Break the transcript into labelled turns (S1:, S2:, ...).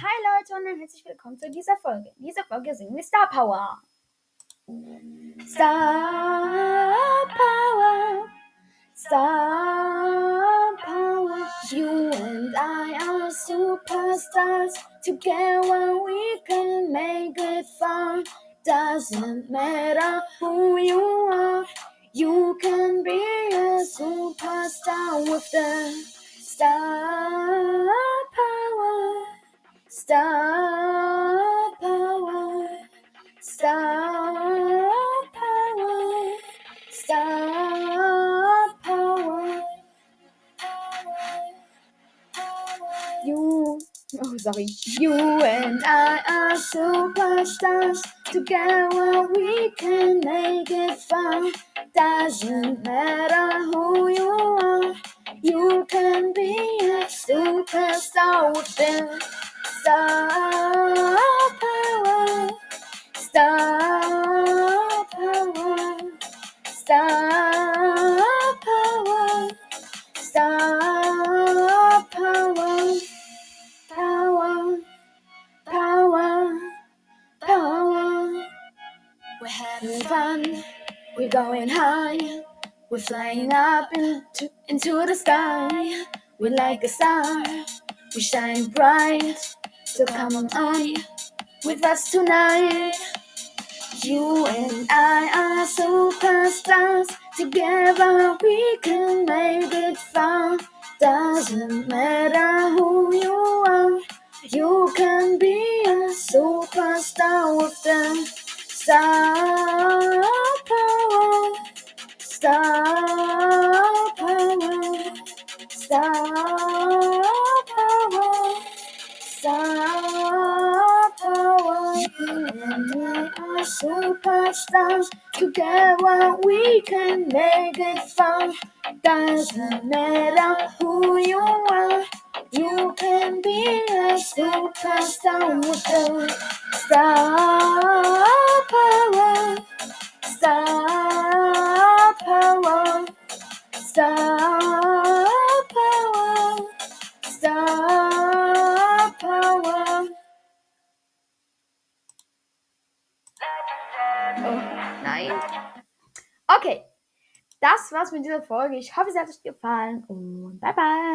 S1: Hi Leute und herzlich willkommen zu dieser Folge. In dieser Folge singen wir Star Power. Star Power, Star Power. You and I are superstars. Together we can make it fun. Doesn't matter who you are. You can be a superstar with the Star. Star Power. Star Power. Star Power. You, oh sorry, you and I are superstars. Together we can make it fun. Doesn't matter who you are. Star Power. Power. Power. Power. We're having fun. We're going high. We're flying up into, into the sky. We're like a star. We shine bright. So come on with us tonight. You and I are superstars. Together we can make it fun. Doesn't matter who you are. You can be a superstar with the star power. Star power. Star are superstars. Together we can make it fun. Doesn't matter who you are. You can be a superstar Oh, nein. Okay, das war's mit dieser Folge. Ich hoffe, es hat euch gefallen und bye bye.